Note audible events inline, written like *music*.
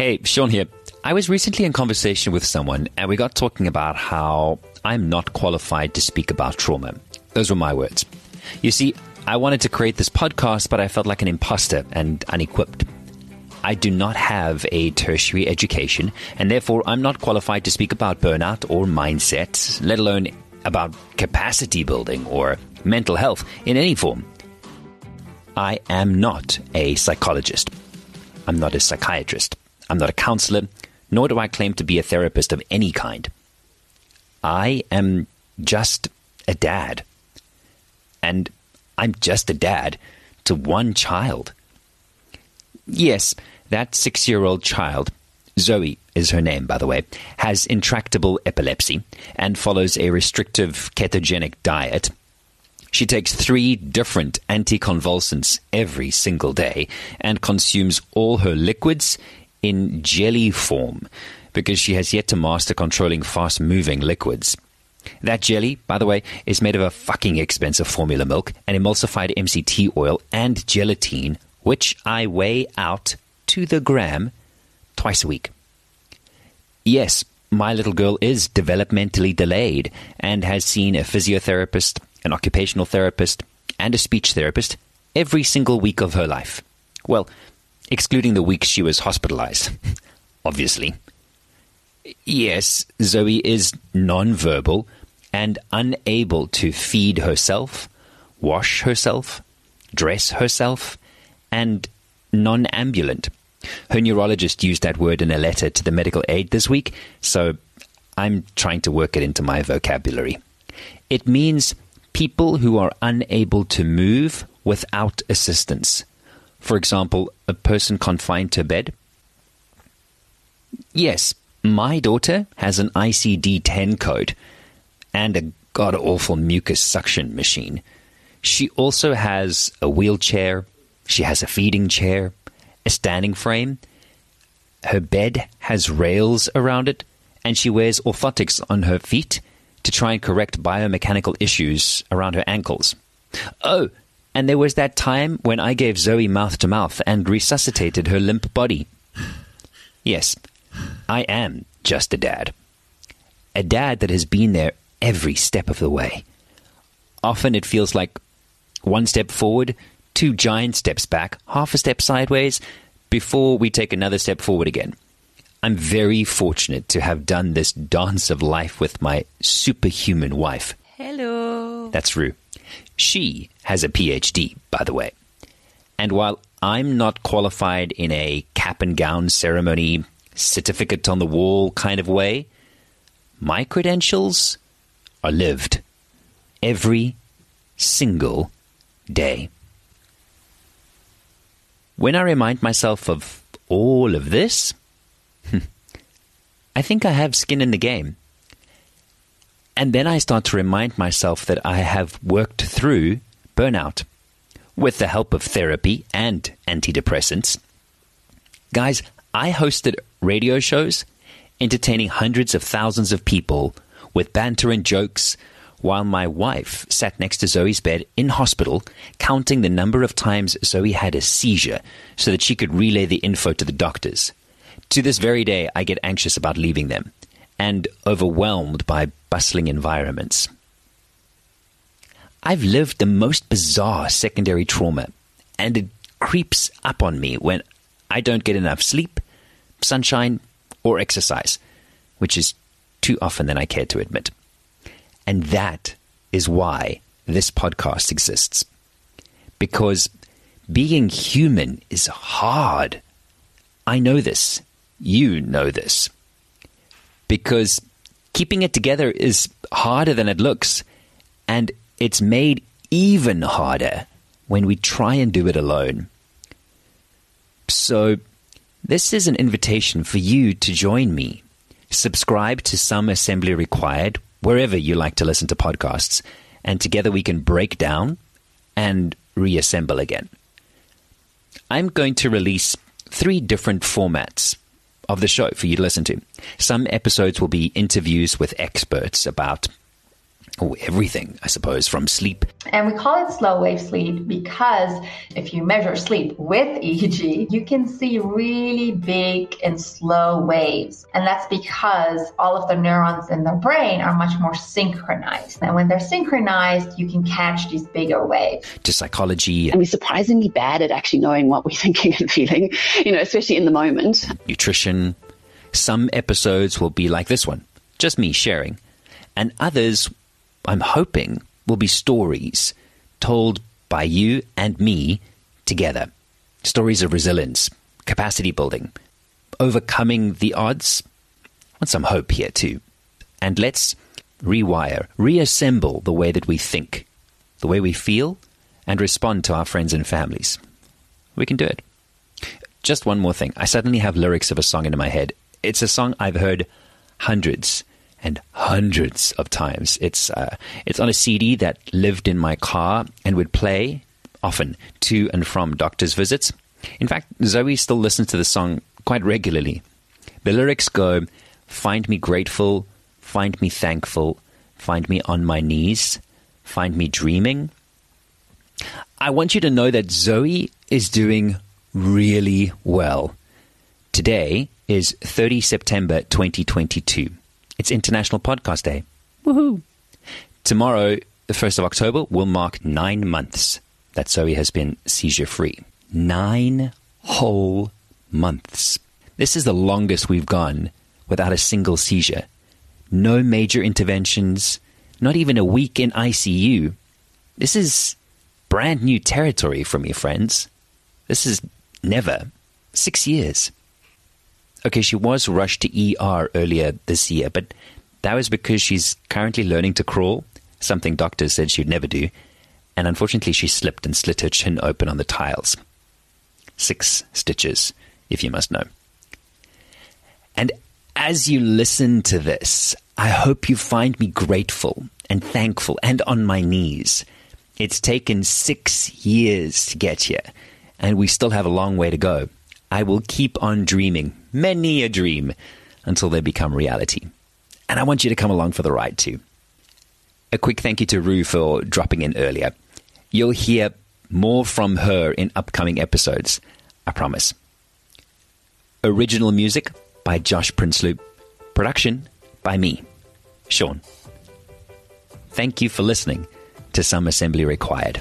Hey, Sean here. I was recently in conversation with someone and we got talking about how I'm not qualified to speak about trauma. Those were my words. You see, I wanted to create this podcast, but I felt like an imposter and unequipped. I do not have a tertiary education, and therefore I'm not qualified to speak about burnout or mindset, let alone about capacity building or mental health in any form. I am not a psychologist. I'm not a psychiatrist. I'm not a counselor, nor do I claim to be a therapist of any kind. I am just a dad. And I'm just a dad to one child. Yes, that six year old child, Zoe is her name, by the way, has intractable epilepsy and follows a restrictive ketogenic diet. She takes three different anticonvulsants every single day and consumes all her liquids in jelly form because she has yet to master controlling fast moving liquids. That jelly, by the way, is made of a fucking expensive formula milk and emulsified MCT oil and gelatin, which I weigh out to the gram twice a week. Yes, my little girl is developmentally delayed and has seen a physiotherapist, an occupational therapist, and a speech therapist every single week of her life. Well, excluding the weeks she was hospitalized, *laughs* obviously. Yes, Zoe is nonverbal and unable to feed herself, wash herself, dress herself, and non ambulant. Her neurologist used that word in a letter to the medical aid this week, so I'm trying to work it into my vocabulary. It means people who are unable to move without assistance. For example, a person confined to bed. Yes, my daughter has an ICD 10 code and a god awful mucus suction machine. She also has a wheelchair, she has a feeding chair, a standing frame. Her bed has rails around it, and she wears orthotics on her feet to try and correct biomechanical issues around her ankles. Oh, and there was that time when I gave Zoe mouth to mouth and resuscitated her limp body. Yes, I am just a dad. A dad that has been there every step of the way. Often it feels like one step forward, two giant steps back, half a step sideways, before we take another step forward again. I'm very fortunate to have done this dance of life with my superhuman wife. Hello. That's Rue. She has a PhD, by the way. And while I'm not qualified in a cap and gown ceremony, certificate on the wall kind of way, my credentials are lived every single day. When I remind myself of all of this, hmm, I think I have skin in the game. And then I start to remind myself that I have worked through burnout with the help of therapy and antidepressants. Guys, I hosted radio shows entertaining hundreds of thousands of people with banter and jokes while my wife sat next to Zoe's bed in hospital, counting the number of times Zoe had a seizure so that she could relay the info to the doctors. To this very day, I get anxious about leaving them and overwhelmed by bustling environments. I've lived the most bizarre secondary trauma, and it creeps up on me when I don't get enough sleep, sunshine, or exercise, which is too often than I care to admit. And that is why this podcast exists. Because being human is hard. I know this. You know this. Because keeping it together is harder than it looks. And it's made even harder when we try and do it alone. So, this is an invitation for you to join me. Subscribe to Some Assembly Required wherever you like to listen to podcasts, and together we can break down and reassemble again. I'm going to release three different formats of the show for you to listen to. Some episodes will be interviews with experts about Oh, everything, I suppose, from sleep. And we call it slow wave sleep because if you measure sleep with EEG, you can see really big and slow waves. And that's because all of the neurons in the brain are much more synchronized. And when they're synchronized, you can catch these bigger waves. To psychology. And we're surprisingly bad at actually knowing what we're *laughs* thinking and feeling, you know, especially in the moment. Nutrition. Some episodes will be like this one, just me sharing. And others I'm hoping, will be stories told by you and me together. Stories of resilience, capacity building, overcoming the odds. Want some hope here too. And let's rewire, reassemble the way that we think, the way we feel, and respond to our friends and families. We can do it. Just one more thing. I suddenly have lyrics of a song into my head. It's a song I've heard hundreds and hundreds of times. It's uh, it's on a CD that lived in my car and would play often to and from doctor's visits. In fact, Zoe still listens to the song quite regularly. The lyrics go, "Find me grateful, find me thankful, find me on my knees, find me dreaming." I want you to know that Zoe is doing really well. Today is 30 September 2022. It's International Podcast Day. Woohoo! Tomorrow, the 1st of October, will mark nine months that Zoe has been seizure free. Nine whole months. This is the longest we've gone without a single seizure. No major interventions, not even a week in ICU. This is brand new territory for me, friends. This is never. Six years. Okay, she was rushed to ER earlier this year, but that was because she's currently learning to crawl, something doctors said she'd never do, and unfortunately she slipped and slit her chin open on the tiles. Six stitches, if you must know. And as you listen to this, I hope you find me grateful and thankful and on my knees. It's taken six years to get here, and we still have a long way to go. I will keep on dreaming, many a dream, until they become reality. And I want you to come along for the ride too. A quick thank you to Rue for dropping in earlier. You'll hear more from her in upcoming episodes, I promise. Original music by Josh Prinsloo. Production by me, Sean. Thank you for listening to Some Assembly Required.